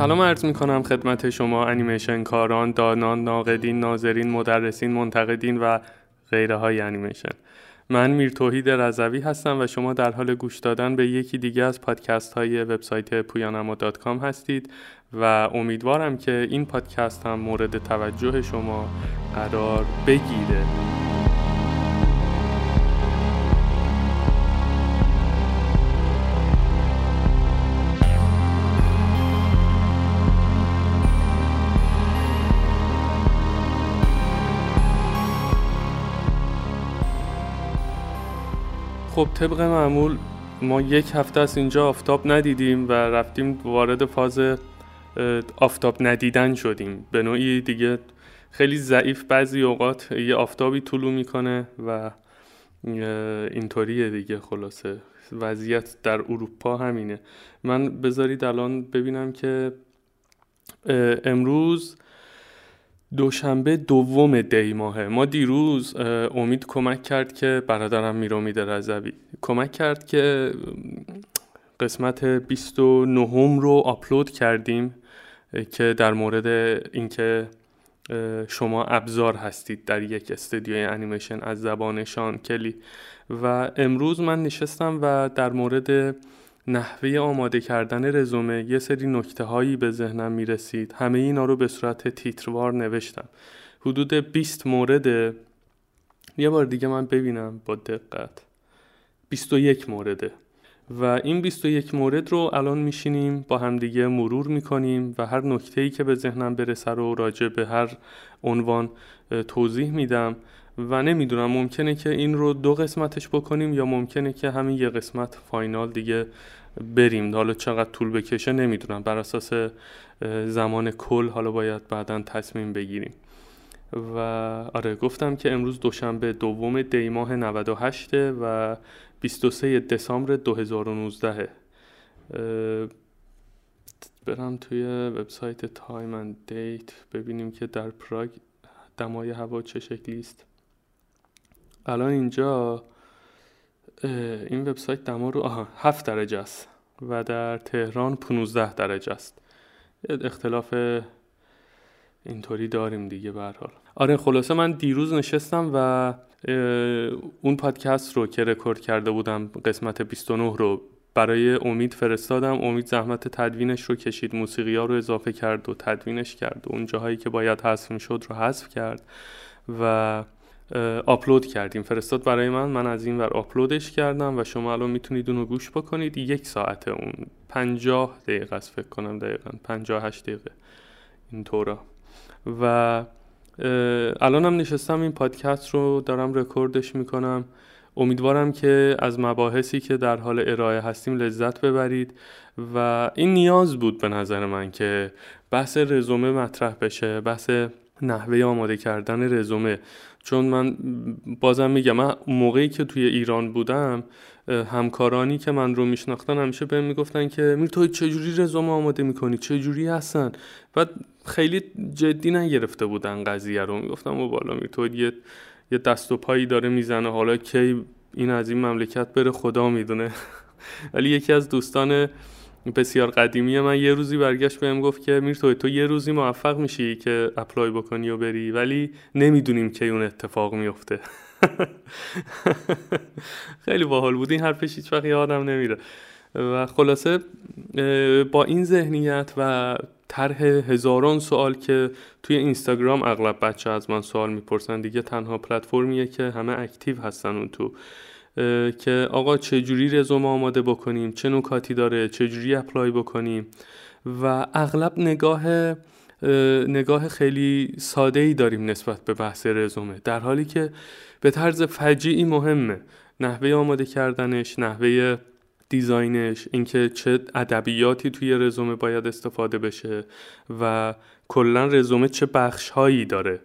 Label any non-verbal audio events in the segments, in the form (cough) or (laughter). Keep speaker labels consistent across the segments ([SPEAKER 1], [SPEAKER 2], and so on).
[SPEAKER 1] سلام عرض می کنم خدمت شما انیمیشن کاران، دانان، ناقدین، ناظرین، مدرسین، منتقدین و غیره های انیمیشن. من میر توحید رضوی هستم و شما در حال گوش دادن به یکی دیگه از پادکست های وبسایت پویانما هستید و امیدوارم که این پادکست هم مورد توجه شما قرار بگیره. خب طبق معمول ما یک هفته از اینجا آفتاب ندیدیم و رفتیم وارد فاز آفتاب ندیدن شدیم. به نوعی دیگه خیلی ضعیف بعضی اوقات یه آفتابی طولو می‌کنه و اینطوریه دیگه خلاصه. وضعیت در اروپا همینه. من بذارید الان ببینم که امروز دوشنبه دوم دی ماهه. ما دیروز امید کمک کرد که برادرم میر امید رضوی. کمک کرد که قسمت 29 رو آپلود کردیم که در مورد اینکه شما ابزار هستید در یک استودیوی انیمیشن از زبان شان کلی. و امروز من نشستم و در مورد نحوه آماده کردن رزومه یه سری نکته هایی به ذهنم می رسید همه اینا رو به صورت تیتروار نوشتم. حدود 20 مورد. یه بار دیگه من ببینم با دقت. 21 مورده و این 21 مورد رو الان میشینیم با همدیگه مرور می‌کنیم و هر نکته ای که به ذهنم برسه رو راجع به هر عنوان توضیح میدم. و نمی‌دونم ممکنه که این رو دو قسمتش بکنیم یا ممکنه که همین یه قسمت فاینال دیگه بریم. حالا چقدر طول بکشه نمی‌دونم. بر اساس زمان کل حالا باید بعدا تصمیم بگیریم. و آره گفتم که امروز دوشنبه دوم دی ماه 98 و 23 دسامبر 2019 برم توی وبسایت Time and Date ببینیم که در پراگ دمای هوا چه شکلی است. الان اینجا این وبسایت دما رو آها 7 درجه است و در تهران 15 درجه است. اختلاف اینطوری داریم دیگه به حال. آره خلاصه من دیروز نشستم و اون پادکست رو که رکورد کرده بودم قسمت 29 رو برای امید فرستادم. امید زحمت تدوینش رو کشید موسیقی ها رو اضافه کرد و تدوینش کرد و اون جاهایی که باید حذف شد رو حذف کرد و آپلود کردیم. فرستاد برای من من از این ور آپلودش کردم و شما الان می‌تونید اونو گوش بکنید. یک ساعت اون پنجاه دقیقه است فکر کنم دقیقا. پنجاه هشت دقیقه. اینطورا. و الان هم نشستم این پادکست رو دارم رکوردش می‌کنم. امیدوارم که از مباحثی که در حال ارائه هستیم لذت ببرید. و این نیاز بود به نظر من که بحث رزومه مطرح بشه بحث نحوه آماده کردن رزومه. چون من بازم میگم من موقعی که توی ایران بودم همکارانی که من رو میشناختن همیشه بهم می‌گفتن که میر تو چجوری رزومه آماده می‌کنی؟ چجوری هستن؟ بعد خیلی جدی نگرفته بودن قضیه رو. می‌گفتم و بالا میر تو یه یه دست و پایی داره می‌زنه. حالا کی این از این مملکت بره خدا می‌دونه. (laughs) ولی یکی از دوستان بسیار قدیمی من یه روزی برگشت بهم گفت که میر تو یه روزی موفق میشی که اپلای بکنی و بری ولی نمی‌دونیم که اون اتفاق میفته. (laughs) خیلی باحال بود. این حرفش هیچ وقت یادم نمیره. و خلاصه با این ذهنیت و طرح هزاران سوال که توی اینستاگرام اغلب بچه از من سوال می‌پرسن دیگه تنها پلتفرمیه که همه active هستن اون تو که آقا چجوری رزومه آماده بکنیم؟ چه نکاتی داره؟ چجوری apply بکنیم؟ و اغلب نگاه نگاه خیلی ساده ای داریم نسبت به بحث رزومه در حالی که به طرز فجیعی مهمه. نحوه آماده کردنش نحوه دیزاینش اینکه چه ادبیاتی توی رزومه باید استفاده بشه و کلا رزومه چه بخش هایی داره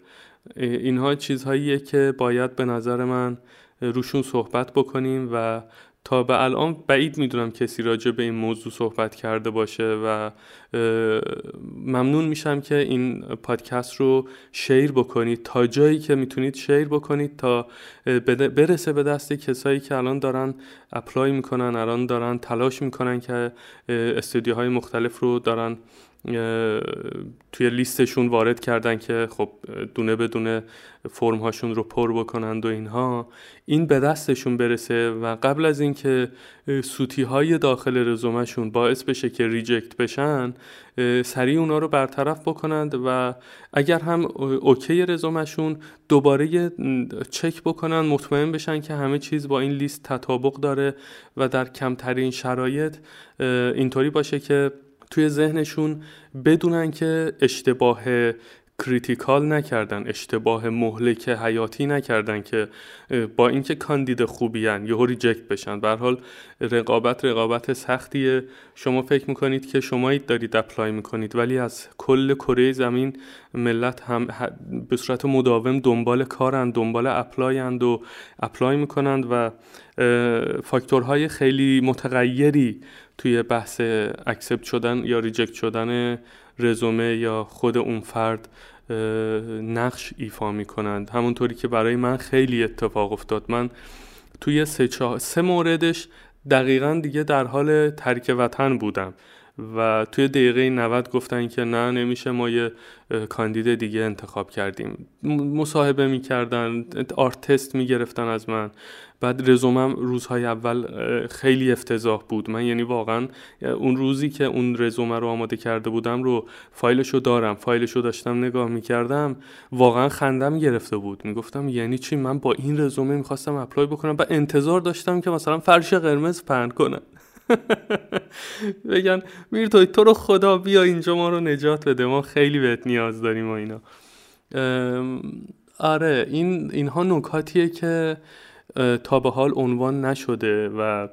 [SPEAKER 1] اینها چیزهاییه که باید به نظر من روشون صحبت بکنیم و تا به الان بعید می‌دونم کسی راجع به این موضوع صحبت کرده باشه و ممنون میشم که این پادکست رو شیر بکنید. تا جایی که می‌تونید شیر بکنید تا برسه به دست کسایی که الان دارن apply می‌کنن الان دارن تلاش می‌کنن که استودیوهای مختلف رو دارن توی لیستشون وارد کردن که خب دونه بدونه فرم هاشون رو پر بکنند و اینها. این به دستشون برسه و قبل از اینکه سوتی های داخل رزومهشون باعث بشه که reject بشن سریع اونا رو برطرف بکنند و اگر هم okay رزومهشون دوباره چک بکنن مطمئن بشن که همه چیز با این لیست تطابق داره و در کمترین شرایط اینطوری باشه که توی ذهنشون بدونن که اشتباه critical نکردن اشتباه مهلک حیاتی نکردن که با اینکه کاندید خوبی هستن یهو reject بشن. به حال رقابت رقابت سختیه. شما فکر می‌کنید که شما دارید apply می‌کنید ولی از کل کره زمین ملت هم به صورت مداوم دنبال کارن دنبال apply اند و apply می‌کنند و فاکتورهای خیلی متغیری توی بحث accept شدن یا reject شدن رزومه یا خود اون فرد نقش ایفا می کنند همونطوری که برای من خیلی اتفاق افتاد. من توی سه, سه موردش دقیقا دیگه در حال ترک وطن بودم. و توی دقیقه 90 گفتن که نه نمیشه ما یه کاندید دیگه انتخاب کردیم. مصاحبه می‌کردن آرتست می‌گرفتن از من. بعد رزومم روزهای اول خیلی افتضاح بود. من یعنی واقعا اون روزی که اون رزومه رو آماده کرده بودم رو فایلش رو دارم. فایلش رو داشتم نگاه می‌کردم واقعا خندم گرفته بود. می‌گفتم یعنی چی؟ من با این رزومه می‌خواستم اپلای بکنم و انتظار داشتم که مثلا فرش قرمز پهن کنم (laughs) بگن میر توی تو رو خدا بیا اینجا ما رو نجات بده ما خیلی بهت نیاز داریم و اینا. آره این اینها نکاتیه که تا به حال عنوان نشده و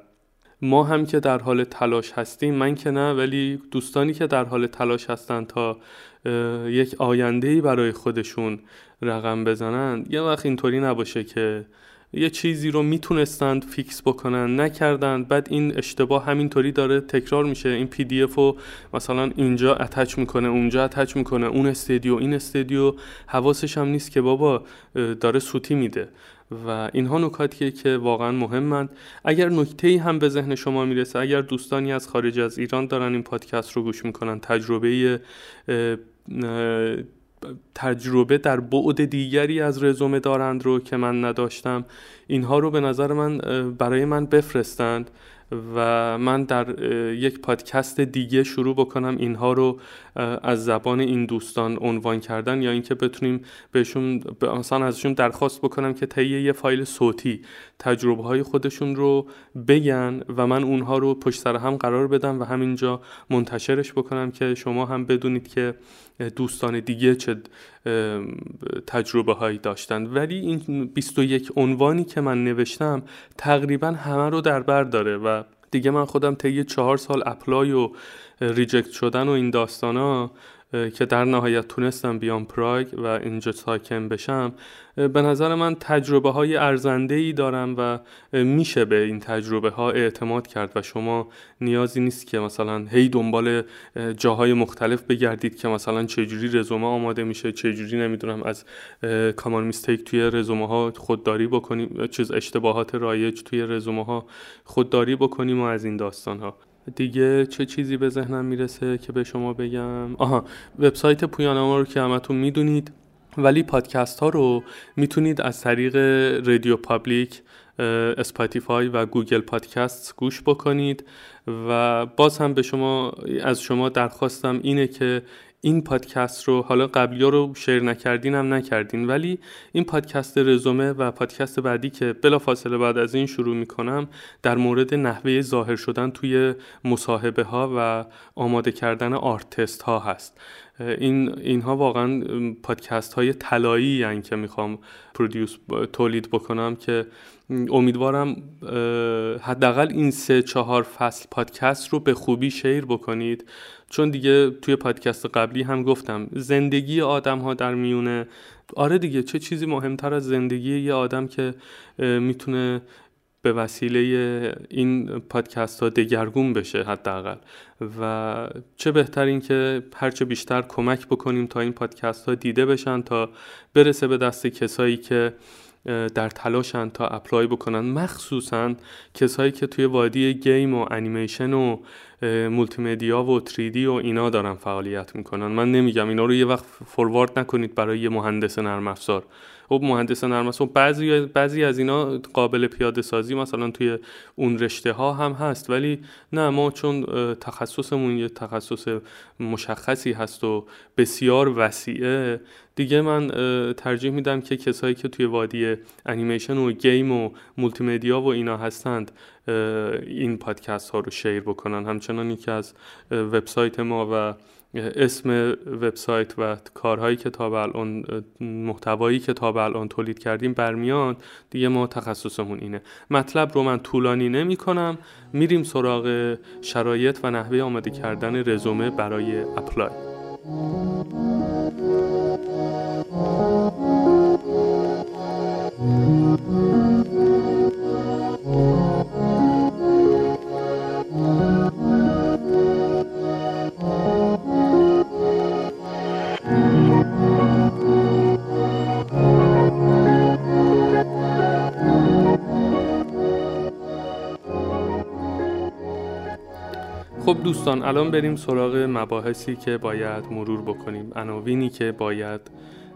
[SPEAKER 1] ما هم که در حال تلاش هستیم من که نه ولی دوستانی که در حال تلاش هستن تا یک آینده برای خودشون رقم بزنن یه وقت اینطوری نباشه که یه چیزی رو می‌تونستند fix بکنن نکردن بعد این اشتباه همینطوری داره تکرار میشه. این PDF رو مثلا اینجا attach می‌کنه اونجا attach می‌کنه اون استودیو این استودیو. حواسش هم نیست که بابا داره سوتی میده. و اینها نکاتیه که واقعا مهمند. اگر نکته هم به ذهن شما می‌رسه اگر دوستانی از خارج از ایران دارن این پادکست رو گوش می‌کنن تجربه تجربه در بعد دیگری از رزومه دارند رو که من نداشتم. اینها رو به نظر من برای من بفرستند و من در یک پادکست دیگه شروع بکنم. اینها رو از زبان این دوستان عنوان کردن یا اینکه بتونیم بهشون مثلا ازشون درخواست بکنم که طی یه فایل صوتی تجربه های خودشون رو بگن و من اونها رو پشت سر هم قرار بدم و همینجا منتشرش بکنم که شما هم بدونید که دوستان دیگه چه تجربه هایی داشتن ولی این 21 عنوانی که من نوشتم تقریبا همه رو در بر داره و دیگه من خودم طی چهار سال apply و reject شدن و این داستان ها که در نهایت تونستم بیام پراگ و اینجا ساکن بشم به نظر من تجربه های ارزنده ای دارم و میشه به این تجربه ها اعتماد کرد و شما نیازی نیست که مثلا هی دنبال جاهای مختلف بگردید که مثلا چجوری رزومه آماده میشه چجوری نمی‌دونم از کامان میستیک توی رزومه ها خودداری بکنیم چیز اشتباهات رایج توی رزومه ها خودداری بکنیم و از این داستان ها دیگه چه چیزی به ذهنم می‌رسه که به شما بگم؟ آها وبسایت پویانما رو که همتون می‌دونید ولی پادکست ها رو می‌تونید از طریق رادیو پابلیک اسپاتیفای و گوگل پادکست گوش بکنید و باز هم به شما از شما درخواستم اینه که این پادکست رو حالا قبلی رو share نکردین هم نکردین ولی این پادکست رزومه و پادکست بعدی که بلا فاصله بعد از این شروع می‌کنم در مورد نحوه ظاهر شدن توی مصاحبه ها و آماده کردن آرتیست ها هست. این اینها واقعا پادکست های طلایی که می‌خوام پرودیوس تولید بکنم که امیدوارم حداقل این سه چهار فصل پادکست رو به خوبی شیر بکنید. چون دیگه توی پادکست قبلی هم گفتم زندگی آدم ها در میونه. آره دیگه چه چیزی مهمتر از زندگی یه آدم که می‌تونه به وسیله این پادکست ها دگرگون بشه حداقل. و چه بهتر که هرچه بیشتر کمک بکنیم تا این پادکست ها دیده بشن تا برسه به دست کسایی که در تلاشن تا apply بکنن. مخصوصا کسایی که توی وادی game و انیمیشن و multi و 3D و اینا دارن فعالیت می‌کنن. من نمیگم اینا رو یه وقت forward نکنید برای یه مهندس نرم افزار. خب مهندس نرم افزار بعضی بعضی از اینا قابل پیاده سازی مثلا توی اون رشته ها هم هست ولی نه ما چون تخصصمون یه تخصص مشخصی هست و بسیار وسیعه. دیگه من ترجیح میدم که کسایی که توی وادی انیمیشن و گیم و مولتی و اینا هستند این پادکست ها رو شیر بکنن. همچنان که از وبسایت ما و اسم وبسایت و کارهایی که تا الان محتوایی که تا الان تولید کردیم برمیاد دیگه ما تخصصمون اینه. مطلب رو من طولانی نمی کنم میریم سراغ شرایط و نحوه آماده کردن رزومه برای اپلای. خب دوستان الان بریم سراغ مباحثی که باید مرور بکنیم عناوینی که باید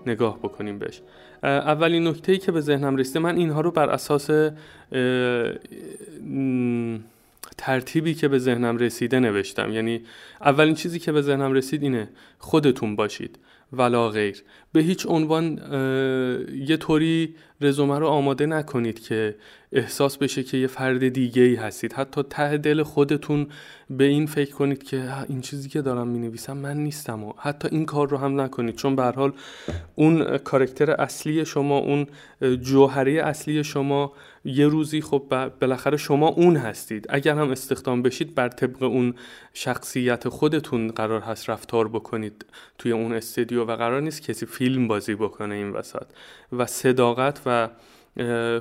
[SPEAKER 1] نگاه بکنیم بهش. اولین نکته که به ذهنم رسیده من اینها رو بر اساس ترتیبی که به ذهنم رسیده نوشتم. یعنی اولین چیزی که به ذهنم رسید اینه خودتون باشید. ولا غیر. به هیچ عنوان یه طوری رزومه رو آماده نکنید که احساس بشه که یه فرد دیگه ای هستید. حتی ته دل خودتون به این فکر کنید که این چیزی که دارم می نویسم من نیستم و حتی این کار رو هم نکنید. چون به حال اون کارکتر اصلی شما اون جوهره اصلی شما یه روزی خب بالاخره شما اون هستید. اگر هم استخدام بشید بر طبق اون شخصیت خودتون قرار هست رفتار بکنید توی اون استودیو و قرار نیست کسی فیلم بازی بکنه این وسط. و صداقت و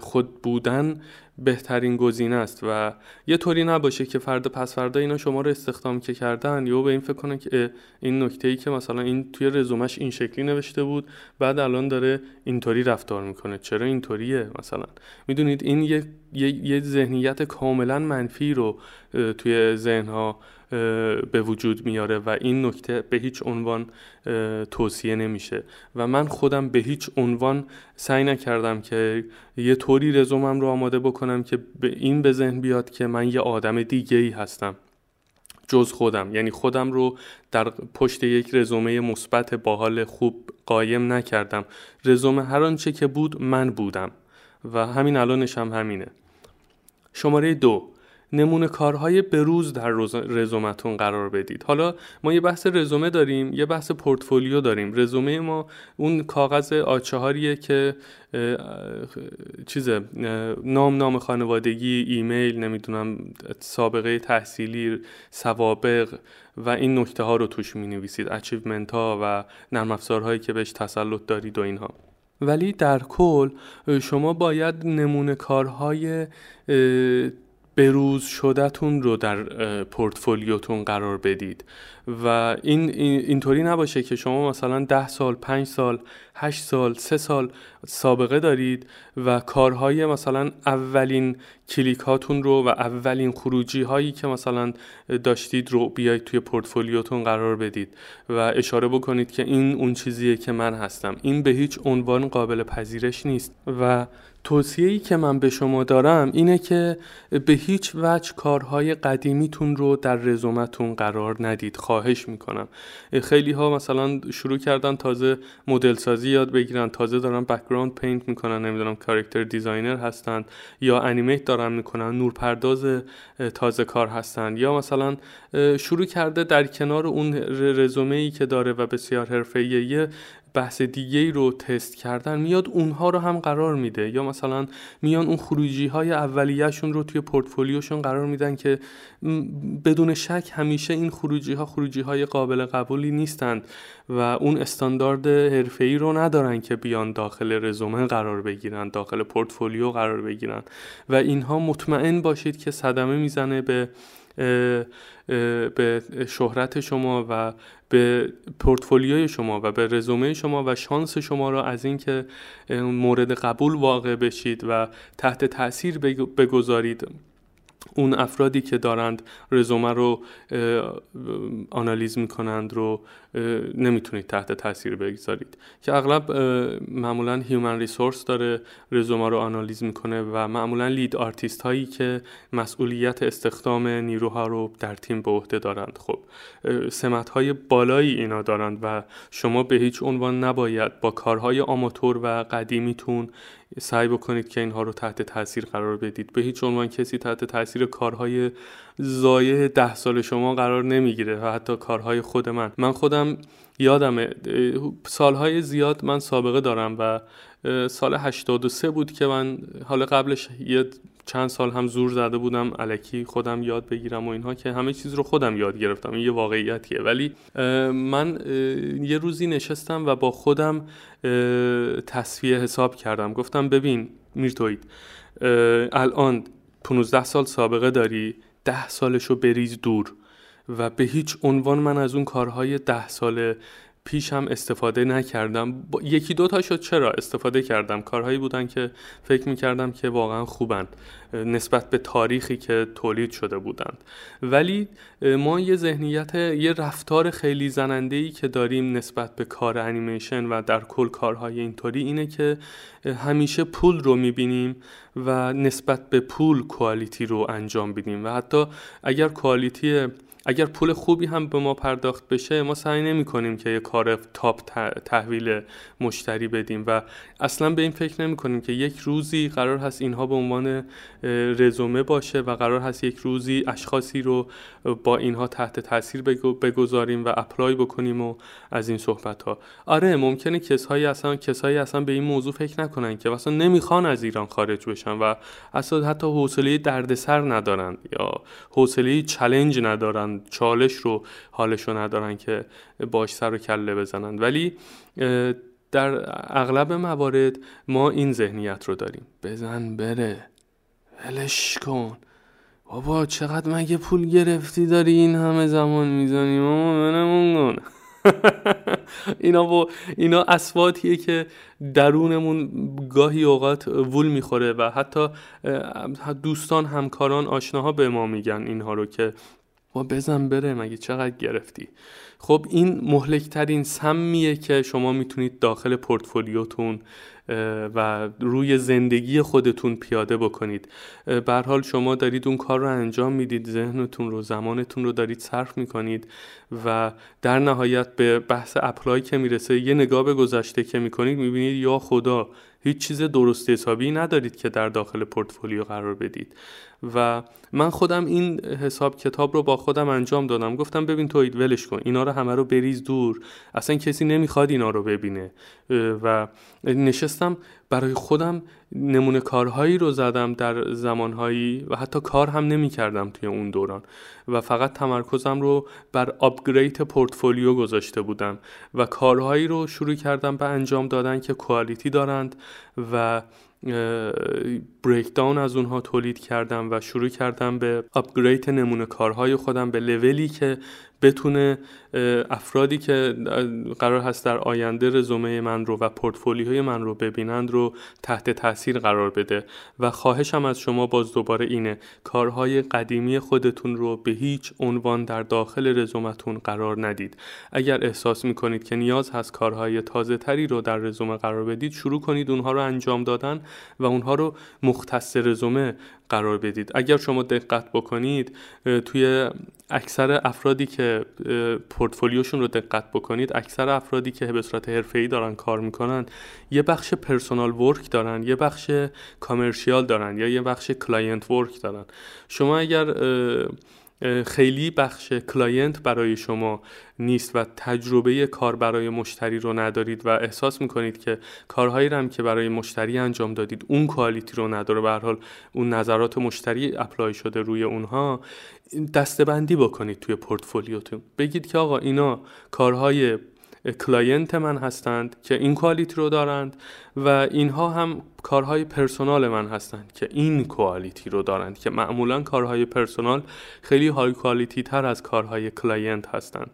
[SPEAKER 1] خود بودن بهترین گزینه است و یه طوری نباشه که فرد پس فردا اینا شما رو استخدام که کردن. یا به این فکر کنه که این نکته ای که مثلا این توی رزومش این شکلی نوشته بود بعد الان داره اینطوری رفتار می‌کنه. چرا اینطوریه مثلا؟ می‌دونید این یه, یه،, ذهنیت کاملا منفی رو توی ذهنها به وجود میاره و این نکته به هیچ عنوان توصیه نمیشه. و من خودم به هیچ عنوان سعی نکردم که یه طوری رزومم رو آماده بکنم که به این به ذهن بیاد که من یه آدم دیگه ای هستم. جز خودم. یعنی خودم رو در پشت یک رزومه مثبت باحال خوب قایم نکردم. رزومه هر آنچه که بود من بودم. و همین الانش هم همینه. شماره دو. نمونه کارهای بروز در رزومتون قرار بدید. حالا ما یه بحث رزومه داریم یه بحث پورتفولیو داریم. رزومه ما اون کاغذ آ چهاریه که چیزه نام نام خانوادگی ایمیل نمی‌دونم سابقه تحصیلی سوابق و این نکته ها رو توش می نویسید achievement ها و نرم افزارهایی که بهش تسلط دارید و اینها. ولی در کل شما باید نمونه کارهای بروز شدهتون رو در پورتفولیوتون قرار بدید. و این اینطوری نباشه که شما مثلا ده سال پنج سال هشت سال سه سال سابقه دارید و کارهای مثلا اولین کلیک هاتون رو و اولین خروجی هایی که مثلا داشتید رو بیاید توی پورتفولیوتون قرار بدید و اشاره بکنید که این اون چیزیه که من هستم. این به هیچ عنوان قابل پذیرش نیست. و توصیه‌ای که من به شما دارم اینه که به هیچ وجه کارهای قدیمیتون رو در رزومتون قرار ندید. خواهش می‌کنم. خیلی ها مثلا شروع کردن تازه مدل سازی یاد بگیرن تازه دارن background paint می‌کنن نمی‌دونم character designer هستن یا animate دارن می‌کنن نورپرداز تازه کار هستن. یا مثلا شروع کرده در کنار اون رزومه ای که داره و بسیار حرفه‌ایه بحث دیگه رو تست کردن میاد اونها رو هم قرار میده. یا مثلا میان اون خروجی های اولیهشون رو توی پورتفولیوشون قرار میدن که بدون شک همیشه این خروجی ها خروجی های قابل قبولی نیستند و اون استاندارد ای رو ندارن که بیان داخل رزومه قرار بگیرن داخل پورتفولیو قرار بگیرن. و اینها مطمئن باشید که صدمه می‌زنه به به شهرت شما و به پورتفولیوی شما و به رزومه شما و شانس شما را از اینکه مورد قبول واقع بشید و تحت تاثیر بگذارید. اون افرادی که دارند رزومه رو آنالیز می‌کنند رو نمی‌تونید تحت تاثیر بگذارید. که اغلب معمولا human resource داره رزومه رو آنالیز می‌کنه و معمولا lead artist هایی که مسئولیت استخدام نیروها رو در تیم به عهده دارند. خب سمت های بالایی اینا دارند و شما به هیچ عنوان نباید با کارهای آماتور و قدیمیتون سعی بکنید که اینها رو تحت تاثیر قرار بدید. به هیچ عنوان کسی تحت تاثیر کارهای زایه ده سال شما قرار نمی‌گیره و حتی کارهای خود من. من خودم یادمه سالهای زیاد من سابقه دارم و سال 83 بود که من حالا قبلش یه چند سال هم زور زده بودم علکی خودم یاد بگیرم و اینها که همه چیز رو خودم یاد گرفتم. این یه واقعیتیه. ولی من یه روزی نشستم و با خودم تصفیه حساب کردم. گفتم ببین میرتوید الان 15 سال سابقه داری ده سالشو بریز دور و به هیچ عنوان من از اون کارهای ده ساله پیشم استفاده نکردم. یکی دو تا شد چرا استفاده کردم؟ کارهایی بودن که فکر می‌کردم که واقعا خوبن نسبت به تاریخی که تولید شده بودند. ولی ما یه ذهنیت یه رفتار خیلی زننده ای که داریم نسبت به کار انیمیشن و در کل کارهای اینطوری اینه که همیشه پول رو می‌بینیم و نسبت به پول کوالیتی رو انجام بدیم و حتی اگر کوالیتی اگر پول خوبی هم به ما پرداخت بشه ما سعی نمی کنیم که یه کار تاپ تحویل مشتری بدیم و اصلا به این فکر نمی کنیم که یک روزی قرار هست اینها به عنوان رزومه باشه و قرار هست یک روزی اشخاصی رو با اینها تحت تاثیر بگذاریم و اپلای بکنیم و از این صحبت ها آره ممکنه کسایی اصلا کسایی اصلا به این موضوع فکر نکنن که اصلا نمی‌خوان از ایران خارج بشن و اصلا حتی حوصله دردسر ندارن یا حوصله چلنج ندارن چالش رو حالش ندارن که باش سر و کله بزنن. ولی در اغلب موارد ما این ذهنیت رو داریم. بزن بره. ولش کن. بابا چقدر مگه پول گرفتی داری این همه زمان می‌زنی؟ ماما منمون کن (laughs) اینا با اینا اسواتیه که درونمون گاهی اوقات وول می‌خوره و حتی دوستان همکاران آشناها به ما میگن اینها رو که با بزن بره مگه چقدر گرفتی؟ خب این مهلکترین سمیه که شما می‌تونید داخل پورتفولیوتون و روی زندگی خودتون پیاده بکنید. بر حال شما دارید اون کار رو انجام می‌دید ذهنتون رو زمانتون رو دارید صرف می‌کنید و در نهایت به بحث اپلای که می‌رسه یه نگاه به گذشته که می‌کنید می‌بینید یا خدا هیچ چیز درست حسابی ندارید که در داخل پورتفولیو قرار بدید. و من خودم این حساب کتاب رو با خودم انجام دادم. گفتم ببین توید ولش کن. اینا رو همه رو بریز دور. اصلا کسی نمی‌خواد اینا رو ببینه. و نشستم برای خودم نمونه کارهایی رو زدم در زمانهایی و حتی کار هم نمی کردم توی اون دوران. و فقط تمرکزم رو بر آپگرید پورتفولیو گذاشته بودم و کارهایی رو شروع کردم به انجام دادن که کوالیتی دارند و بریک داون از اونها تولید کردم و شروع کردم به آپگرید نمونه کارهای خودم به لولی که بتونه افرادی که قرار هست در آینده رزومه من رو و پورتفولیوی من رو ببینند رو تحت تاثیر قرار بده. و خواهشم از شما باز دوباره اینه کارهای قدیمی خودتون رو به هیچ عنوان در داخل رزومتون قرار ندید. اگر احساس می‌کنید که نیاز هست کارهای تازه تری رو در رزومه قرار بدید شروع کنید اونها رو انجام دادن و اونها رو مختص رزومه قرار بدید. اگر شما دقت بکنید توی اکثر افرادی که پورتفولیوشون رو دقت بکنید اکثر افرادی که به صورت حرفه‌ای دارن کار می‌کنن یه بخش personal work دارن یه بخش commercial دارن یا یه بخش client work دارن. شما اگر خیلی بخش client برای شما نیست و تجربه کار برای مشتری رو ندارید و احساس می‌کنید که کارهایی هم که برای مشتری انجام دادید اون quality رو نداره. به هر حال اون نظرات مشتری apply شده روی اونها. دسته‌بندی بکنید توی پورتفولیوتون. بگید که آقا اینا کارهای client من هستند که این quality رو دارند و اینها هم کارهای personal من هستند که این quality رو دارند که معمولا کارهای personal خیلی high quality تر از کارهای client هستند.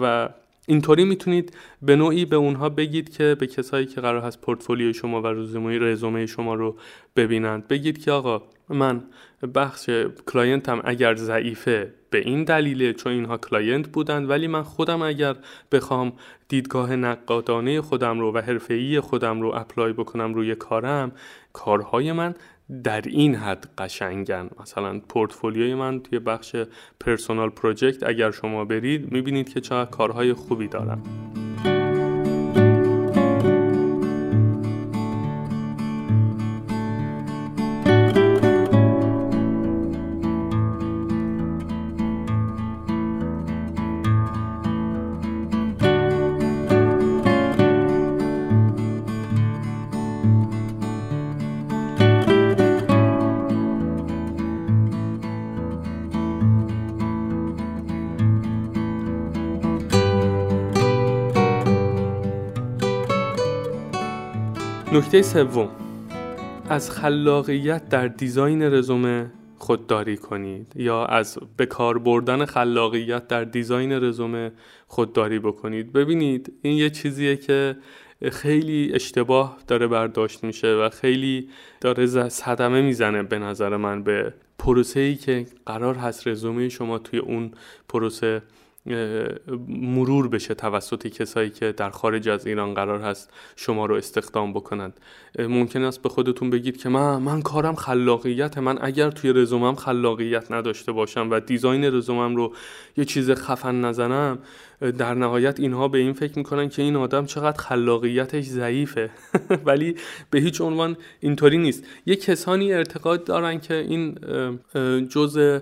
[SPEAKER 1] و اینطوری می‌تونید به نوعی به اونها بگید که به کسایی که قرار هست پورتفولیوی شما و رزومه شما رو ببینند. بگید که آقا من بخش client م اگر ضعیفه به این دلیله چون اینها client بودند ولی من خودم اگر بخوام دیدگاه نقادانه خودم رو و حرفه‌ای خودم رو اپلای بکنم روی کارم کارهای من در این حد قشنگن. مثلا پورتفولیوی من توی بخش پرسونال پروژکت اگر شما برید می‌بینید که چقدر کارهای خوبی دارم. نکته سوم. از خلاقیت در دیزاین رزومه خودداری کنید یا از به کار بردن خلاقیت در دیزاین رزومه خودداری بکنید. ببینید این یه چیزیه که خیلی اشتباه داره برداشت میشه و خیلی داره صدمه می‌زنه به نظر من به پروسه ای که قرار هست رزومه شما توی اون پروسه مرور بشه توسط کسایی که در خارج از ایران قرار هست شما رو استخدام بکنند. ممکن است به خودتون بگید که من من کارم خلاقیت من اگر توی رزومم خلاقیت نداشته باشم و دیزاین رزومم رو یه چیز خفن نزنم در نهایت اینها به این فکر می‌کنن که این آدم چقدر خلاقیتش ضعیفه. (laughs) ولی به هیچ عنوان اینطوری نیست. یه کسانی اعتقاد دارن که این جزء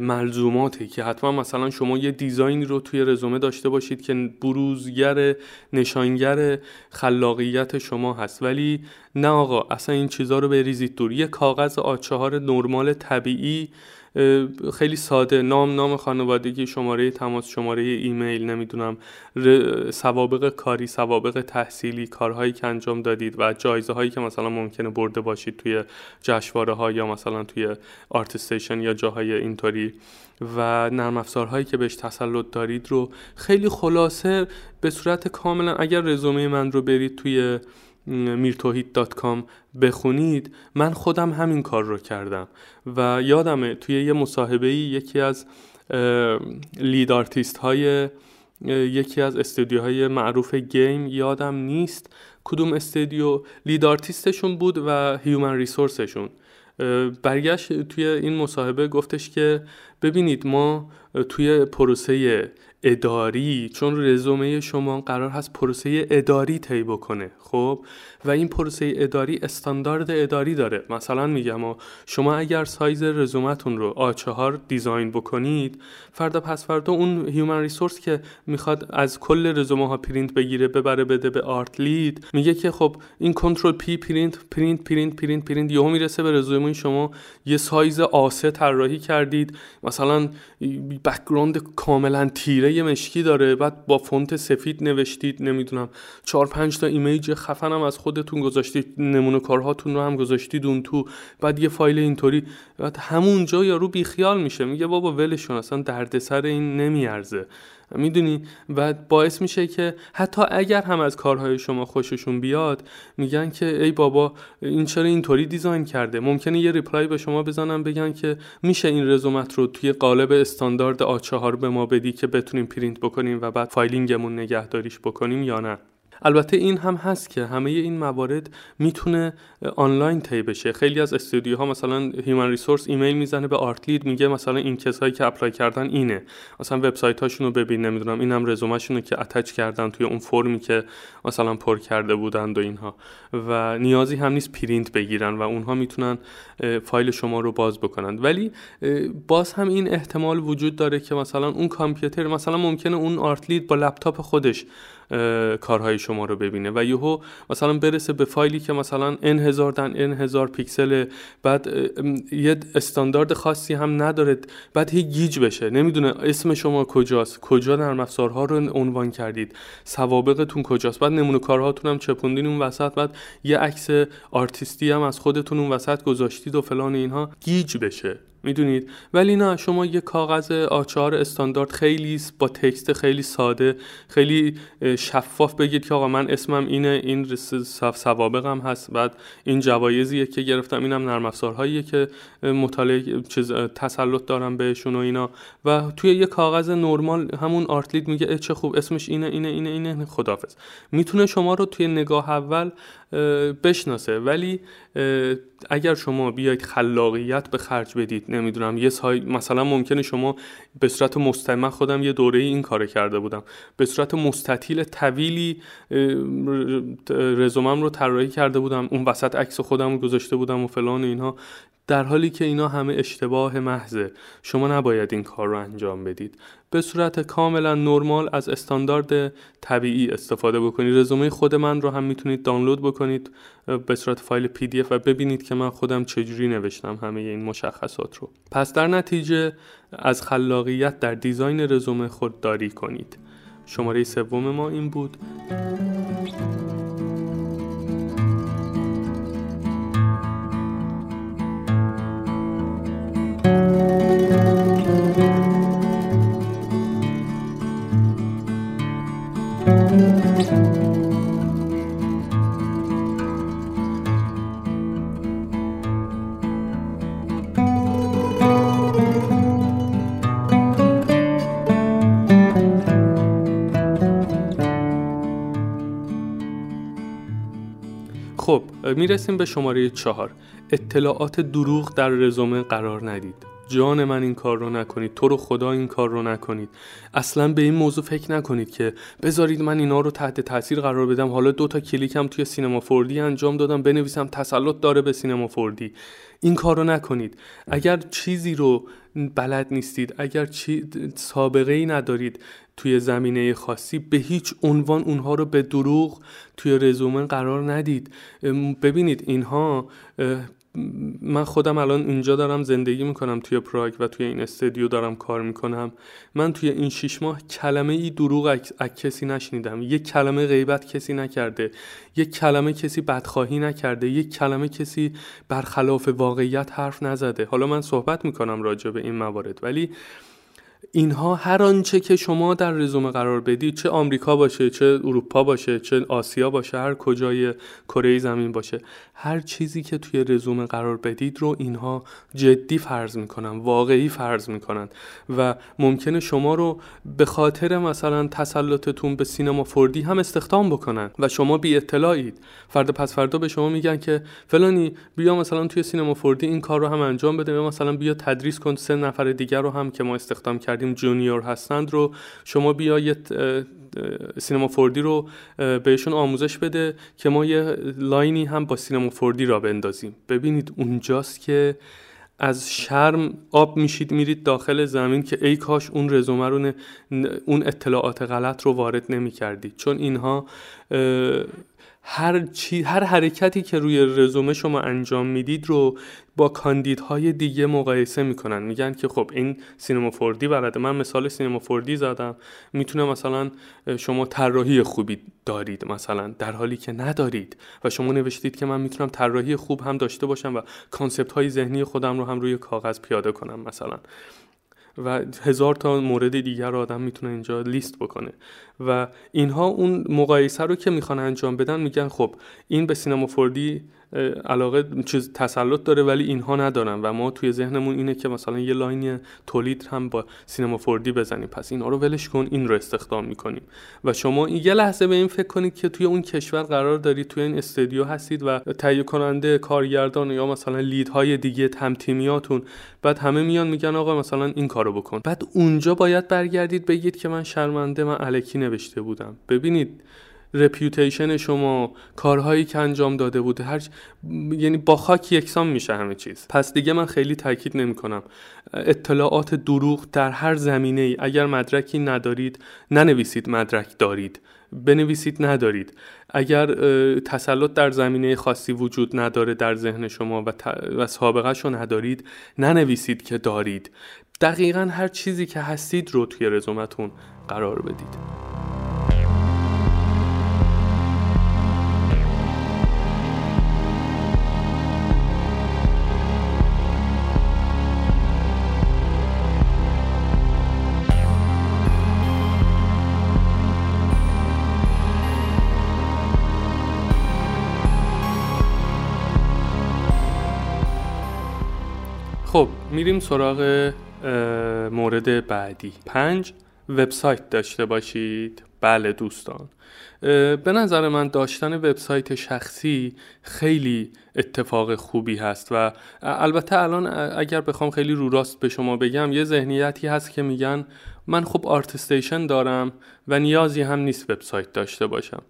[SPEAKER 1] ملزوماته که حتما مثلا شما یه دیزاینی رو توی رزومه داشته باشید که بروزگر نشانگر خلاقیت شما هست. ولی نه آقا اصلا این چیزها رو بریزید دور. یه کاغذ آچهار نرمال طبیعی خیلی ساده. نام نام خانوادگی شماره تماس شماره ایمیل نمی‌دونم سوابق کاری سوابق تحصیلی کارهایی که انجام دادید و جایزه هایی که مثلا ممکنه برده باشید توی جشنواره ها یا مثلا توی آرت یا جاهای اینطوری. و نرم افزارهایی که بهش تسلط دارید خیلی خلاصه به صورت کاملا اگر رزومه من رو برید توی میرتوهید.com بخونید من خودم همین کار رو کردم و یادمه توی یه مصاحبه یکی از lead artist های یکی از استودیوهای معروف game یادم نیست کدوم استودیو. lead artist شون بود و human resource شون برگشت توی این مصاحبه گفتش که ببینید ما توی پروسه اداری چون رزومه شما قرار هست پروسه اداری طی بکنه. خب و این پروسه اداری استاندارد اداری داره. مثلا میگم شما اگر سایز رزومتون رو A4 design بکنید فردا پس فردا اون human resource که می‌خواد از کل رزومه ها پرینت بگیره ببره بده به art lead میگه که خب این Control P پرینت پرینت پرینت پرینت پرینت یهو می‌رسه به رزومه شما یه سایز A3 طراحی کردید. مثلا background کاملا تیره مشکی داره بعد با فونت سفید نوشتید نمی‌دونم چهار پنج تا image خفنم از خودتون گذاشتید نمونه کارهاتون رو هم گذاشتید اون تو بعد یه فایل اینطوری بعد همونجا یارو بیخیال میشه میگه بابا ولشون اصلا دردسر این نمیارزه. می‌دونی؟ و باعث میشه که حتی اگر هم از کارهای شما خوششون بیاد میگن که ای بابا این چرا اینطوری design کرده؟ ممکنه یه reply به شما بزنن بگن که میشه این رزومت رو توی قالب استاندارد A4 به ما بدی که بتونیم پرینت بکنیم و بعد filing مون نگهداریش بکنیم یا نه. البته این هم هست که همه این موارد می‌تونه آنلاین طی بشه. خیلی از استودیوها مثلا human resource ایمیل می‌زنه به art lead میگه مثلا این کسایی که apply کردن اینه. مثلا وبسایت هاشون رو ببین نمی‌دونم اینم رزومهشون رو که attach کردن توی اون فرمی که مثلا پر کرده بودند و اینها. و نیازی هم نیست پرینت بگیرن و اونها می‌تونن فایل شما رو باز بکنن. ولی باز هم این احتمال وجود داره که مثلا اون کامپیوتر مثلا ممکنه اون art lead با لپتاپ خودش کارهای شما رو ببینه و یهو مثلا برسه به فایلی که مثلا n هزار در n هزار پیکسل بعد یه استاندارد خاصی هم نداره بعد هی گیج بشه. نمی‌دونه اسم شما کجاست کجا نرم افزارها رو عنوان کردید سوابقتون کجاست. بعد نمونه کارهاتون هم چپوندین اون وسط بعد یه عکس آرتیستی هم از خودتون اون وسط گذاشتید و فلان اینها گیج بشه. می‌دونید. ولی نه شما یه کاغذ آچار استاندارد خیلی با تکست خیلی ساده خیلی شفاف بگید که آقا من اسمم اینه این سوابقم هست. بعد این جوایزیه که گرفتم اینم نرم افزارهاییه که مطالعه چیز تسلط دارم بهشون و اینا. و توی یه کاغذ نرمال همون آرتلید میگه چه خوب اسمش اینه اینه اینه اینه خدافظ می‌تونه شما رو توی نگاه اول بشناسه. ولی اگر شما بیاید خلاقیت به خرج بدید نمی‌دونم یه سای مثلا ممکنه شما به صورت مستمع خودم یه دوره این کار کرده بودم به صورت مستطیل طویلی رزومم رو طراحی کرده بودم اون وسط عکس خودم رو گذاشته بودم و فلان و اینها. در حالی که اینا همه اشتباه محضه. شما نباید این کار رو انجام بدید. به صورت کاملا نرمال از استاندارد طبیعی استفاده بکنید. رزومه خود من رو هم می‌تونید دانلود بکنید. به صورت فایل PDF و ببینید که من خودم چجوری نوشتم همه این مشخصات رو. پس در نتیجه از خلاقیت در design رزومه خودداری کنید. شماره سوم ما این بود. می‌رسیم به شماره چهار. اطلاعات دروغ در رزومه قرار ندید. جان من این کار رو نکنید تو رو خدا این کار رو نکنید. اصلا به این موضوع فکر نکنید که بذارید من اینا رو تحت تاثیر قرار بدم. حالا دو تا کلیکم توی سینما فوردی انجام دادم بنویسم تسلط داره به سینما فوردی. این کار رو نکنید. اگر چیزی رو بلد نیستید اگر چی سابقه ای ندارید توی زمینه خاصی به هیچ عنوان اونها رو به دروغ توی رزومه قرار ندید. ببینید اینها من خودم الان اینجا دارم زندگی می‌کنم توی پراگ و توی این استودیو دارم کار می‌کنم. من توی این شیش ماه کلمه ای دروغ از کسی نشنیدم. یک کلمه غیبت کسی نکرده. یک کلمه کسی بدخواهی نکرده. یک کلمه کسی برخلاف واقعیت حرف نزده. حالا من صحبت می‌کنم راجع به این موارد. ولی اینها هر آنچه که شما در رزومه قرار بدید چه آمریکا باشه چه اروپا باشه چه آسیا باشه هر کجای کره زمین باشه هر چیزی که توی رزومه قرار بدید رو اینها جدی فرض می‌کنن واقعی فرض می‌کنن. و ممکنه شما رو به خاطر مثلا تسلطتون به Cinema 4D هم استخدام بکنن و شما بی اطلاعید. فردا پس فردا به شما میگن که فلانی بیا مثلا توی Cinema 4D این کار رو هم انجام بده مثلا بیا تدریس کن سه نفر دیگر رو هم که ما استخدام کردیم junior هستند رو شما بیا یه Cinema 4D رو بهشون آموزش بده که ما یه line ی هم با Cinema 4D راه بندازیم. ببینید اونجاست که از شرم آب میشید میرید داخل زمین که ای کاش اون رزومه رو اون اطلاعات غلط رو وارد نمی کردید چون اینها هر, چی، هر حرکتی که روی رزومه شما انجام می‌دید رو با candidate های دیگه مقایسه می‌کنن. میگن که خب این Cinema 4D بلده. من مثال Cinema 4D زدم. می‌تونه مثلا شما طراحی خوبی دارید مثلا در حالی که ندارید و شما نوشتید که من می‌تونم طراحی خوب هم داشته باشم و concept های ذهنی خودم رو هم روی کاغذ پیاده کنم مثلا. و هزار تا مورد دیگر رو آدم می‌تونه اینجا لیست بکنه. و اینها اون مقایسه رو که می‌خوان انجام بدن میگن خب این به Cinema 4D علاقه چیز تسلط داره ولی اینها ندارن. و ما توی ذهنمون اینه که مثلا یه line تولید هم با سینما فوردی بزنیم. پس اینا رو ولش کن این رو استخدام می‌کنیم. و شما یه لحظه به این فکر کنید که توی اون کشور قرار دارید توی این استودیو هستید و تهیه کننده کارگردان یا مثلا لیدهای دیگه تیمیاتون بعد همه میان میگن آقا مثلا این کارو بکن. بعد اونجا باید برگردید بگید که من شرمنده من الکی نوشته بودم. ببینید رپیوتیشن شما کارهایی که انجام داده بوده هر یعنی با خاک یکسان میشه همه چیز. پس دیگه من خیلی تاکید نمی کنم اطلاعات دروغ در هر زمینه ای. اگر مدرکی ندارید ننویسید مدرک دارید. بنویسید ندارید. اگر تسلط در زمینه خاصی وجود نداره در ذهن شما و, و سابقه شو ندارید ننویسید که دارید. دقیقا هر چیزی که هستید رو توی رزومتون قرار بدید. میریم سراغ مورد بعدی. پنج وبسایت داشته باشید. بله دوستان. به نظر من داشتن وبسایت شخصی خیلی اتفاق خوبی هست و البته الان اگر بخوام خیلی رو راست به شما بگم یه ذهنیتی هست که میگن من خب ArtStation دارم و نیازی هم نیست وبسایت داشته باشم.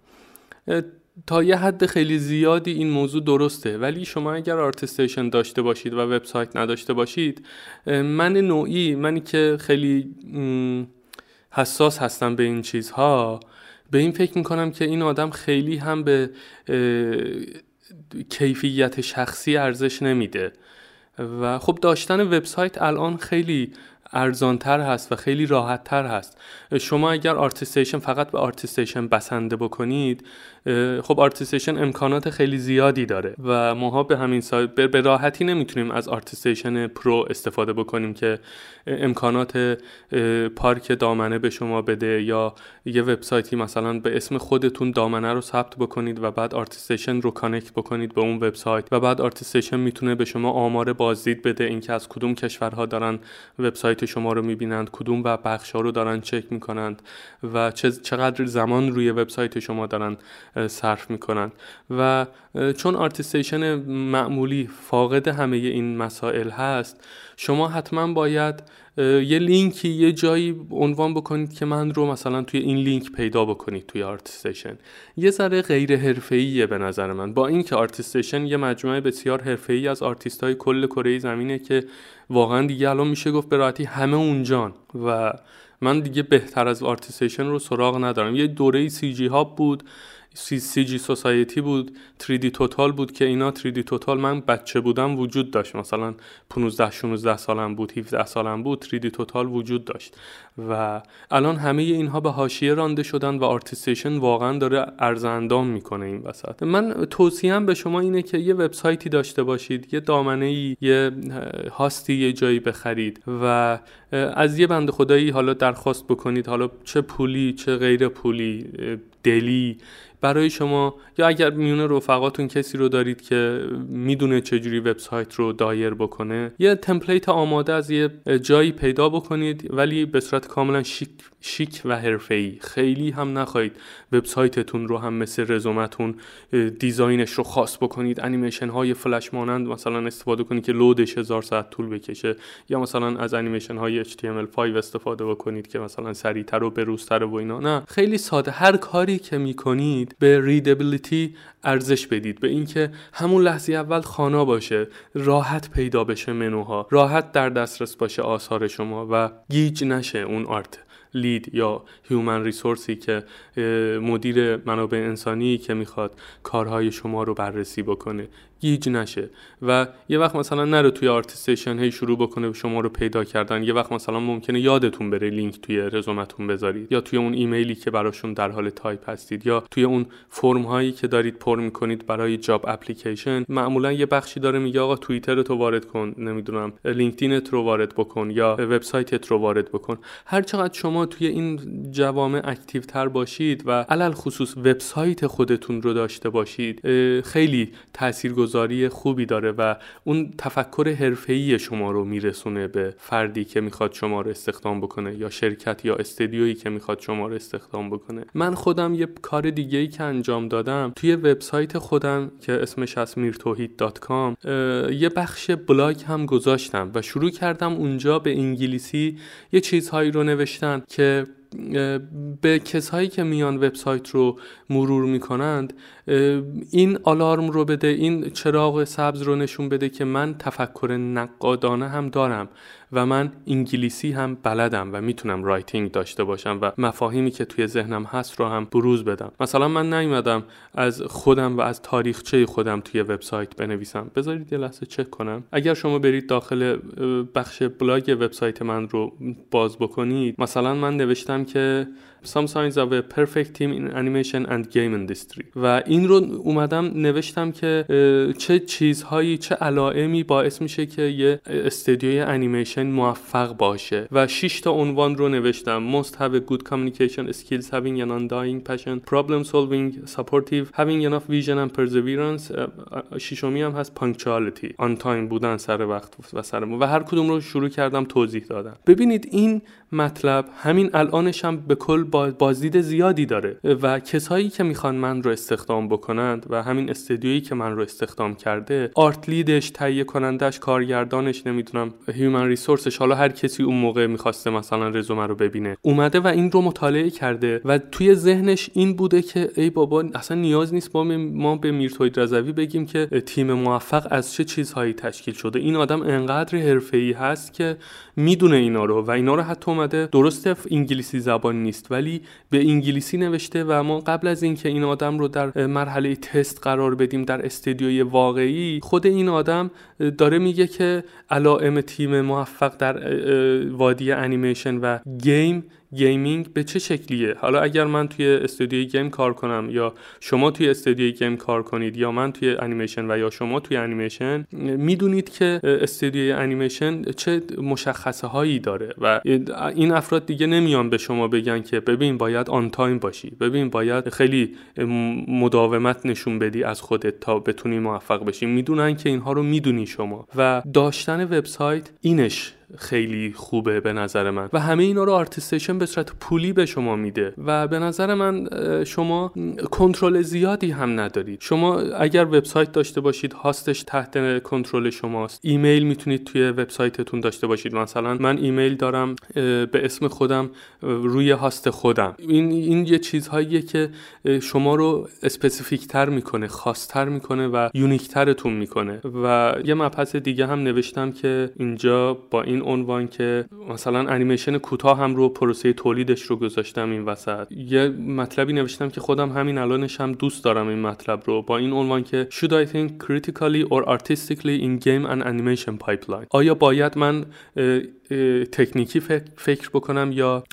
[SPEAKER 1] تا یه حد خیلی زیادی این موضوع درسته. ولی شما اگر ArtStation داشته باشید و وبسایت نداشته باشید من نوعی منی که خیلی حساس هستم به این چیزها به این فکر می‌کنم که این آدم خیلی هم به کیفیت شخصی ارزش نمیده. و خب داشتن وبسایت الان خیلی ارزانتر هست و خیلی راحتتر هست. شما اگر ArtStation فقط به ArtStation بسنده بکنید خب ArtStation امکانات خیلی زیادی داره و ماها به همین سال به راحتی نمی‌تونیم از ArtStation Pro استفاده بکنیم که امکانات پارک دامنه به شما بده یا یه وبسایتی مثلا به اسم خودتون دامنه رو ثبت بکنید و بعد ArtStation رو connect بکنید به اون وبسایت و بعد ArtStation می‌تونه به شما آمار بازدید بده اینکه از کدوم کشورها دارن وبسایت شما رو می‌بینند کدوم و بخش ها رو دارن چک می‌کنند و چقدر زمان روی وبسایت شما دارن. صرف می‌کنند و چون ArtStation معمولی فاقد همه این مسائل هست شما حتما باید یه لینکی یه جایی عنوان بکنید که من رو مثلا توی این لینک پیدا بکنید توی ArtStation یه ذره غیر حرفه‌ایه به نظر من. با اینکه ArtStation یه مجموعه بسیار حرفه‌ای از آرتیست های کل کره زمینه که واقعا دیگه الان میشه گفت به راحتی همه اونجان. و من دیگه بهتر از ArtStation رو سراغ ندارم. یه دوره CGHub بود. CGSociety بود 3DTotal بود که اینا 3DTotal من بچه بودم وجود داشت. مثلا 15 16 سالم بود 17 سالم بود 3DTotal وجود داشت. و الان همه اینها به حاشیه رانده شدن و ArtStation واقعا داره عرض اندام می‌کنه این وسط. من توصیهم به شما اینه که یه وبسایتی داشته باشید یه دامنه ای یه host ی یه جایی بخرید و از یه بند خدایی حالا درخواست بکنید. حالا چه پولی چه غیر پولی دلی برای شما یا اگر میونه رفقاتون کسی رو دارید که می‌دونه چجوری وبسایت رو دایر بکنه یه template آماده از یه جایی پیدا بکنید ولی به صورت کاملا شیک شیک و حرفه‌ای. خیلی هم نخواهید وبسایتتون رو هم مثل رزومتون design ش رو خاص بکنید انیمیشن های فلش مانند مثلا استفاده کنید که load ش هزار ساعت طول بکشه یا مثلا از انیمیشن های HTML5 استفاده بکنید که مثلا سریعتر و بروزتر و اینا. نه خیلی ساده. هر کاری که می‌کنید به readability ارزش بدید به اینکه همون لحظه اول خوانا باشه راحت پیدا بشه منوها راحت در دسترس باشه آثار شما و گیج نشه اون art lead یا human resource ی که مدیر منابع انسانی که می‌خواد کارهای شما رو بررسی بکنه. گیج نشه. و یه وقت مثلا نره توی ArtStation هی شروع بکنه شما رو پیدا کردن. یه وقت مثلا ممکنه یادتون بره لینک توی رزومتون بذارید. یا توی اون ایمیلی که براشون در حال تایپ هستید. یا توی اون فرم هایی که دارید پر می‌کنید برای job application معمولا یه بخشی داره میگه آقا توییتر تو وارد کن. نمی‌دونم لینکدینت رو وارد بکن یا وبسایتت رو وارد بکن. هر چقدر شما توی این جوامع active تر باشید و علی‌الخصوص وبسایت خودتون رو داشته باشید خیلی تاثیرگذار گذاری خوبی داره و اون تفکر حرفه‌ای شما رو میرسونه به فردی که می‌خواد شما رو استخدام بکنه یا شرکت یا استدیویی که می‌خواد شما رو استخدام بکنه. من خودم یه کار دیگه ای که انجام دادم توی وبسایت خودم که اسمش هست mirtohid.com یه بخش بلاگ هم گذاشتم و شروع کردم اونجا به انگلیسی یه چیزهایی رو نوشتن که به کسایی که میان وبسایت رو مرور می‌کنند این آلارم رو بده این چراغ سبز رو نشون بده که من تفکر نقادانه هم دارم. و من انگلیسی هم بلدم و می‌تونم writing داشته باشم و مفاهیمی که توی ذهنم هست رو هم بروز بدم. مثلا من نیومدم از خودم و از تاریخچه خودم توی وبسایت بنویسم. بذارید یه لحظه چک کنم. اگر شما برید داخل بخش بلاگ وبسایت من رو باز بکنید مثلا من نوشتم که Some signs of a perfect team in animation and game industry و این رو اومدم نوشتم که چه چیزهایی چه علائمی باعث میشه که یه استودیوی انیمیشن موفق باشه و 6 تا عنوان رو نوشتم must have a good communication skills having an undying passion problem solving supportive having enough vision and perseverance ششمی هم هست punctuality on time بودن سر وقت و سر و هر کدوم رو شروع کردم توضیح دادم ببینید این مطلب همین الانش هم به کل بازدید زیادی داره. و کسایی که می‌خوان من رو استخدام بکنند و همین استدیویی که من رو استخدام کرده art lead ش تهیه کنندش کارگردانش نمی‌دونم human resource ش حالا هر کسی اون موقع می‌خواسته مثلا رزومه رو ببینه. اومده و این رو مطالعه کرده و توی ذهنش این بوده که ای بابا اصلا نیاز نیست ما ما به میرتوحید رضوی بگیم که تیم موفق از چه چیزهایی تشکیل شده. این آدم انقدر حرفه‌ای هست که می‌دونه اینا رو و اینا رو حتی اومده. درسته انگلیسی زبان نیست ولی به انگلیسی نوشته و ما قبل از اینکه این آدم رو در مرحله تست قرار بدیم در استدیوی واقعی خود این آدم داره میگه که علائم تیم موفق در وادی انیمیشن و game gaming به چه شکلیه؟ حالا اگر من توی استودیوی game کار کنم یا شما توی استودیوی game کار کنید یا من توی انیمیشن و یا شما توی انیمیشن می‌دونید که استودیوی انیمیشن چه مشخصه هایی داره و این افراد دیگه نمیان به شما بگن که ببین باید on time باشی ببین باید خیلی مداومت نشون بدی از خودت تا بتونی موفق بشی. می‌دونن که اینها رو می‌دونی شما و داشتن وبسایت اینش خیلی خوبه به نظر من. و همه اینا رو ArtStation به صورت پولی به شما میده. و به نظر من شما کنترل زیادی هم ندارید. شما اگر وبسایت داشته باشید host ش تحت کنترل شماست. ایمیل می‌تونید توی وبسایتتون داشته باشید. مثلا من ایمیل دارم به اسم خودم روی host خودم. این این یه چیزهاییه که شما رو specific تر می‌کنه خاصتر می‌کنه و unique ترتون می‌کنه. و یه مبحث دیگه هم نوشتم که اینجا با این این عنوان که مثلا انیمیشن کوتاه هم رو پروسه تولیدش رو گذاشتم این وسط. یه مطلبی نوشتم که خودم همین الانش هم دوست دارم این مطلب رو با این عنوان که should I think technically or artistically in game and animation pipeline? آیا باید من تکنیکی فکر بکنم یا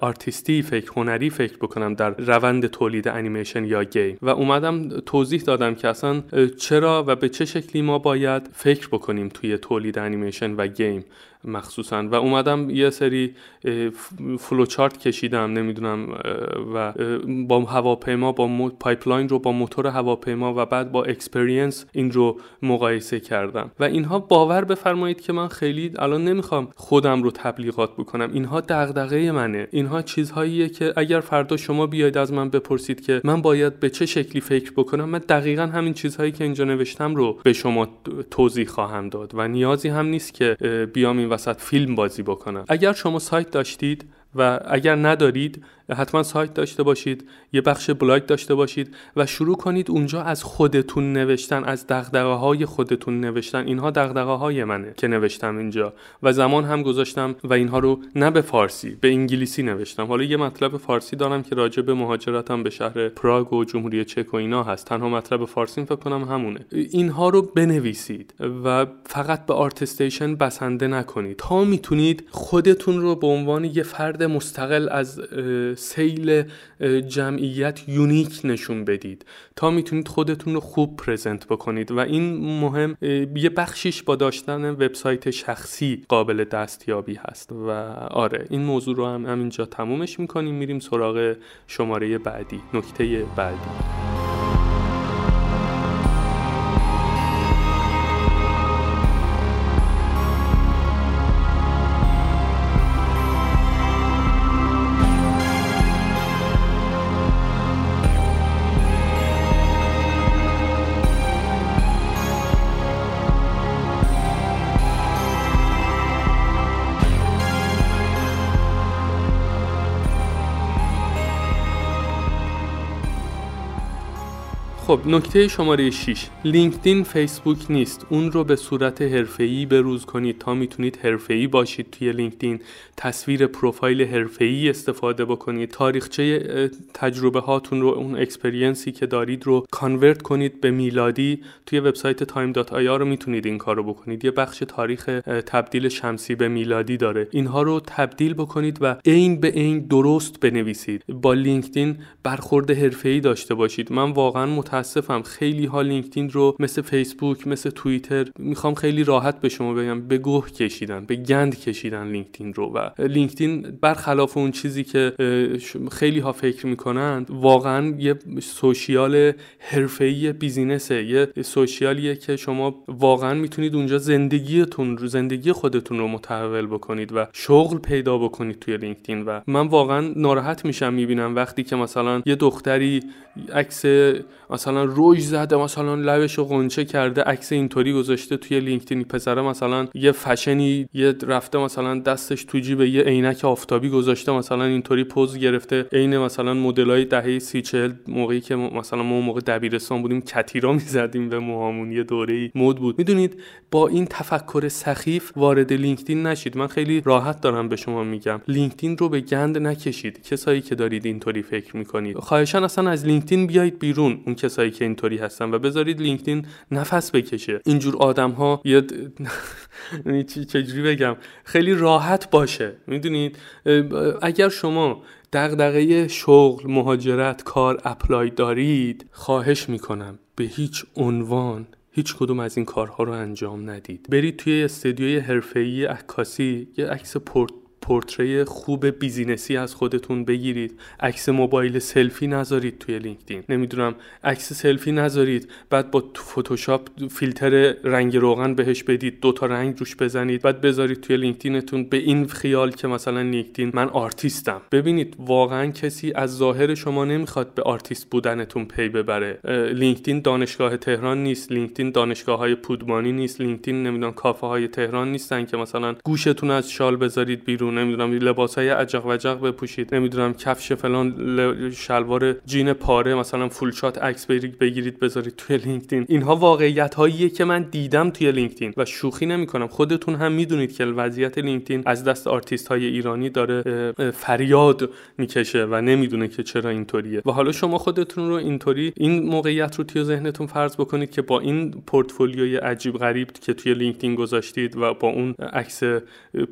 [SPEAKER 1] آرتیستی فکر هنری فکر بکنم در روند تولید انیمیشن یا game. و اومدم توضیح دادم که اصلا چرا و به چه شکلی ما باید فکر بکنیم توی تولید انیمیشن و game مخصوصا. و اومدم یه سری فلوچارت کشیدم نمی‌دونم و با هواپیما با pipeline رو با موتور هواپیما و بعد با experience این رو مقایسه کردم. و اینها باور بفرمایید که من خیلی الان نمی‌خوام خودم رو تبلیغات بکنم. اینها دغدغه منه. اینها چیزهاییه که اگر فردا شما بیاید از من بپرسید که من باید به چه شکلی فکر بکنم من دقیقا همین چیزهایی که اینجا نوشتم رو به شما توضیح خواهم داد و نیازی هم نیست که بیام این وسط فیلم بازی بکنم. اگر شما سایت داشتید و اگر ندارید حتما سایت داشته باشید یه بخش بلاگ داشته باشید و شروع کنید اونجا از خودتون نوشتن از دغدغه های خودتون نوشتن. اینها دغدغه های منه که نوشتم اینجا و زمان هم گذاشتم و اینها رو نه به فارسی به انگلیسی نوشتم. حالا یه مطلب فارسی دارم که راجع به مهاجرتم به شهر پراگ و جمهوری چک و اینا هست. تنها مطلب فارسی فکر کنم همونه. اینها رو بنویسید و فقط به ArtStation بسنده نکنید. تا می‌تونید خودتون رو به عنوان یه فرد مستقل از سیل جمعیت unique نشون بدید. تا می‌تونید خودتون رو خوب present بکنید. و این مهم یه بخشیش با داشتن وبسایت شخصی قابل دستیابی هست. و آره این موضوع رو هم همینجا تمومش می‌کنیم. میریم سراغ شماره بعدی نکته بعدی. خب نکته شماره 6 لینکدین فیسبوک نیست. اون رو به صورت حرفه‌ای بروز کنید تا می‌تونید حرفه‌ای باشید توی لینکدین. تصویر پروفایل حرفه‌ای استفاده بکنید. تاریخچه تجربه هاتون رو اون experience ی که دارید رو convert کنید به میلادی. توی وبسایت time.ir رو می‌تونید این کار رو بکنید. یه بخش تاریخ تبدیل شمسی به میلادی داره. اینها رو تبدیل بکنید و عین به عین درست بنویسید. با لینکدین برخورد حرفه‌ای داشته باشید. من واقعا متاسفم خیلی ها لینکدین رو مثل فیسبوک مثل توییتر می‌خوام خیلی راحت به شما بگم به گوه کشیدن به گند کشیدن لینکدین رو و لینکدین برخلاف اون چیزی که خیلی ها فکر می‌کنند واقعا یه social حرفه‌ای business ه یه social یه که شما واقعا می‌تونید اونجا زندگیتون رو زندگی خودتون رو متحول بکنید و شغل پیدا بکنید توی لینکدین و من واقعا ناراحت میشم می‌بینم وقتی که مثلا یه دختری عکس مثلا روش زده مثلا لبش غنچه کرده عکس اینطوری گذاشته توی لینکدین. پسره مثلا یه فشنی یه رفته مثلا دستش تو جیب یه عینک آفتابی گذاشته مثلا اینطوری پوز گرفته. عین مثلا مدلای دهه سی چهل موقعی که مثلا ما موقع دبیرستان بودیم کتیرا می‌زدیم به موهامون. یه دوره مد بود. می‌دونید با این تفکر سخیف وارد لینکدین نشید. من خیلی راحت دارم به شما میگم. لینکدین رو به گند نکشید. کسایی که دارید اینطوری فکر می‌کنید. خواهشاً اصلا از لینکدین بیایید بیرون. اون کسایی که اینطوری هستن و بذارید لینکدین نفس بکشه. اینجور آدم ها (laughs) یعنی چجوری بگم؟ خیلی راحت باشه. می‌دونید؟ اگر شما دغدغه شغل مهاجرت کار apply دارید خواهش می‌کنم. به هیچ عنوان هیچ کدوم از این کارها رو انجام ندید. برید توی استدیوی حرفه‌ای عکاسی یه عکس پورت پورتره خوب business ی از خودتون بگیرید. عکس موبایل سلفی نذارید توی لینکدین. نمی‌دونم عکس سلفی نذارید بعد با فتوشاپ فیلتر رنگ روغن بهش بدید دو تا رنگ روش بزنید بعد بذارید توی لینکدینتون. به این خیال که مثلا لینکدین من آرتیستم. ببینید واقعا کسی از ظاهر شما نمی‌خواد به آرتیست بودنتون پی ببره. لینکدین دانشگاه تهران نیست لینکدین دانشگاه های پودمانی نیست لینکدین نمی‌دونم کافه های تهران نیستن که مثلا گوشتون از شال بذارید بیرون. نمی‌دونم لباس های عجق وجق بپوشید. نمی‌دونم کفش فلان شلوار جین پاره مثلا full shot عکس بگیرید بذارید توی لینکدین. اینها واقعیت هاییه که من دیدم توی لینکدین و شوخی نمی‌کنم. خودتون هم می‌دونید که وضعیت لینکدین از دست آرتیست های ایرانی داره فریاد می‌کشه و نمی‌دونه که چرا اینطوریه. و حالا شما خودتون رو اینطوری این موقعیت رو توی ذهنتون فرض بکنید که با این پورتفولیوی عجیب غریب که توی لینکدین گذاشتید و با اون عکس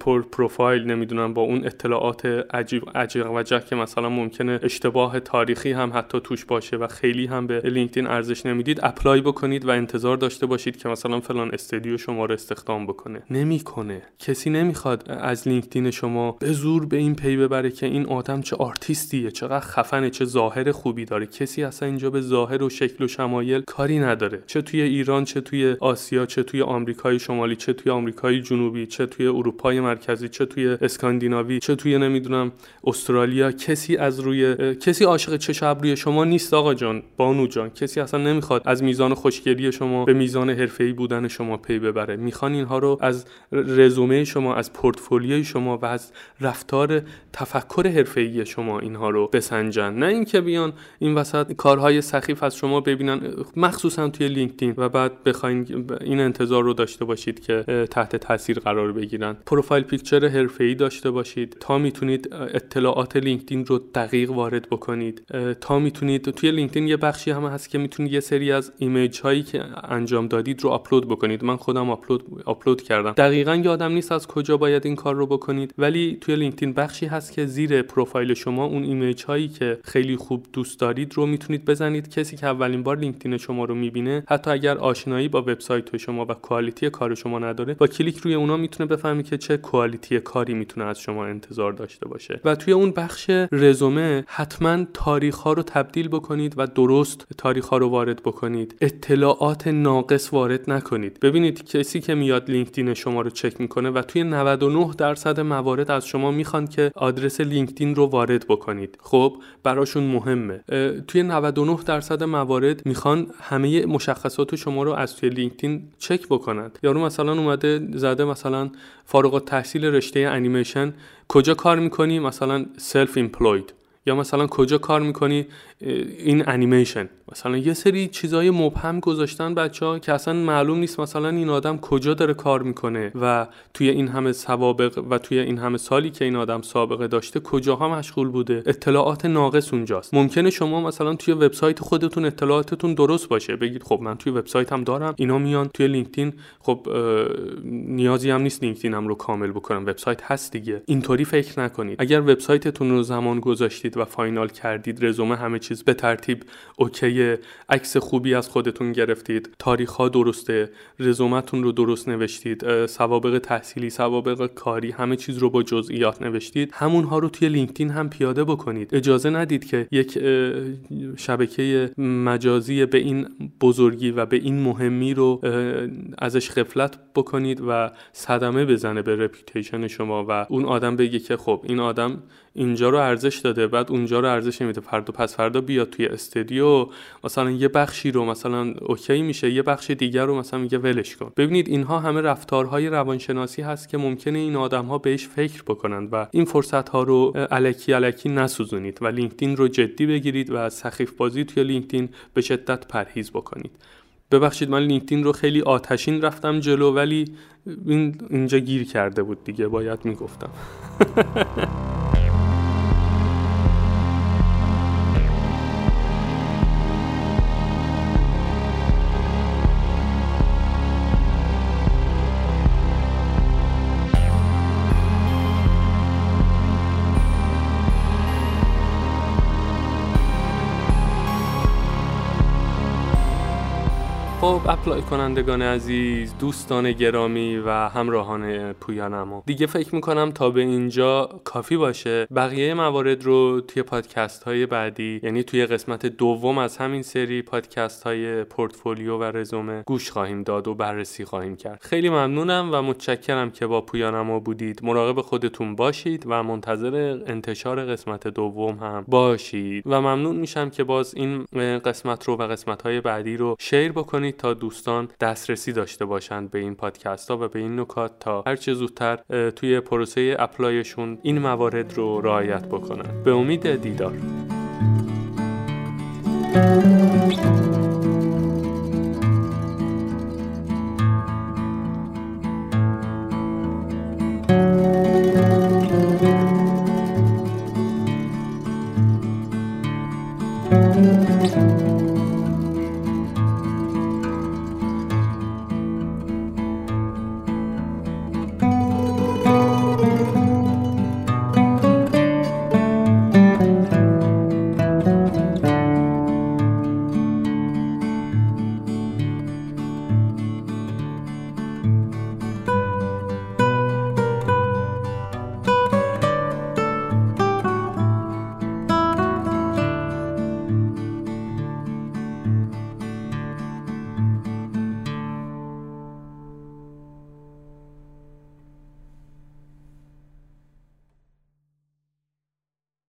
[SPEAKER 1] پر پروفایل نمی‌دونم نمی‌دونم با اون اطلاعات عجیب عجق وجق که مثلا ممکنه اشتباه تاریخی هم حتی توش باشه و خیلی هم به لینکدین ارزش نمی‌دید apply بکنید و انتظار داشته باشید که مثلا فلان استودیو شما رو استخدام بکنه. نمی‌کنه. کسی نمی‌خواد از لینکدین شما به زور به این پی ببره که این آدم چه آرتیستیه چقدر خفنه چه ظاهر خوبی داره. کسی اصلا اینجا به ظاهر و شکل و شمایل کاری نداره. چه توی ایران چه توی آسیا چه توی آمریکای شمالی چه توی آمریکای جنوبی چه توی اروپای مرکزی چه توی اسکاندیناوی چه توی نمی‌دونم استرالیا کسی از روی کسی عاشق چش ابروی شما نیست آقا جان. بانو جان کسی اصلا نمی‌خواد از میزان خوشگلی شما به میزان حرفه‌ای بودن شما پی ببره. می‌خوان اینها رو از رزومه شما از پورتفولیوی شما و از رفتار تفکر حرفه‌ای شما اینها رو بسنجن. نه اینکه بیان این وسط کارهای سخیف از شما ببینن مخصوصا توی لینکدین و بعد بخواین این انتظار رو داشته باشید که تحت تاثیر قرار بگیرن. profile picture حرفه‌ای داشته باشید. تا می‌تونید اطلاعات لینکدین رو دقیق وارد بکنید. تا می‌تونید توی لینکدین یه بخشی هم هست که می‌تونید یه سری از image هایی که انجام دادید رو آپلود بکنید. من خودم آپلود آپلود کردم. دقیقا یادم نیست از کجا باید این کار رو بکنید ولی توی لینکدین بخشی هست که زیر پروفایل شما اون image هایی که خیلی خوب دوست دارید رو می‌تونید بزنید. کسی که اولین بار لینکدین شما رو می‌بینه حتی اگر آشنایی با وبسایت شما و کوالیتی کار شما نداره با کلیک روی اونا می‌تونه بفهمی که چه کوالیتی کاری می‌تونه از شما انتظار داشته باشه. و توی اون بخش رزومه حتما تاریخ ها رو تبدیل بکنید و درست تاریخ ها رو وارد بکنید. اطلاعات ناقص وارد نکنید. ببینید کسی که میاد لینکدین شما رو چک می‌کنه و توی 99 درصد موارد از شما می‌خوان که آدرس لینکدین رو وارد بکنید. خب براشون مهمه. توی 99 درصد موارد می‌خوان همه مشخصات شما رو از توی لینکدین چک بکنند یارو مثلا اومده زده مثلا فارغ تحصیل رشته انیمیشن کجا کار می‌کنی؟ مثلا self employed یا مثلا کجا کار می‌کنی؟ این انیمیشن مثلا یه سری چیزای مبهم گذاشتن بچه ها که اصلا معلوم نیست مثلا این آدم کجا داره کار می‌کنه و توی این همه سوابق و توی این همه سالی که این آدم سابقه داشته کجاها مشغول بوده؟ اطلاعات ناقص اونجاست. ممکنه شما مثلا توی وبسایت خودتون اطلاعاتتون درست باشه. بگید خب من توی وبسایتم دارم اینا میان. توی لینکدین خب نیازی هم نیست لینکدینم رو کامل بکنم. وبسایت هست دیگه. اینطوری فکر نکنید. اگر وبسایتتون رو زمان گذاشتید و final کردید رزومه همه به ترتیب okay عکس خوبی از خودتون گرفتید. تاریخ ها درسته. رزومتون رو درست نوشتید. سوابق تحصیلی سوابق کاری همه چیز رو با جزئیات نوشتید. همونها رو توی لینکدین هم پیاده بکنید. اجازه ندید که یک شبکه مجازی به این بزرگی و به این مهمی رو ازش غفلت بکنید و صدمه بزنه به reputation شما و اون آدم بگه که خب این آدم اینجا رو ارزش داده بعد اونجا رو ارزش نمیده. فردا پس فردا بیاد توی استودیو مثلا یه بخشی رو مثلا okay میشه یه بخش دیگر رو مثلا میگه ولش کن. ببینید اینها همه رفتارهای روانشناسی هست که ممکنه این آدم ها بهش فکر بکنند و این فرصت ها رو الکی الکی نسوزونید و لینکدین رو جدی بگیرید و سخیف بازی توی لینکدین به شدت پرهیز بکنید. ببخشید من لینکدین رو خیلی آتشین رفتم جلو ولی این اینجا گیر کرده بود دیگه باید می‌گفتم. (laughs) خب apply کنندگان عزیز دوستان گرامی و همراهان پویانمو دیگه فکر می‌کنم تا به اینجا کافی باشه. بقیه موارد رو توی پادکست های بعدی یعنی توی قسمت دوم از همین سری پادکست های پورتفولیو و رزومه گوش خواهیم داد و بررسی خواهیم کرد. خیلی ممنونم و متشکرم که با پویانمو بودید. مراقب خودتون باشید و منتظر انتشار قسمت دوم هم باشید. و ممنون میشم که باز این قسمت رو و قسمت های بعدی رو شیر بکنید تا دوستان دسترسی داشته باشند به این پادکست ها و به این نکات تا هرچه زودتر توی پروسه اپلایشون این موارد رو رعایت بکنن. به امید دیدار.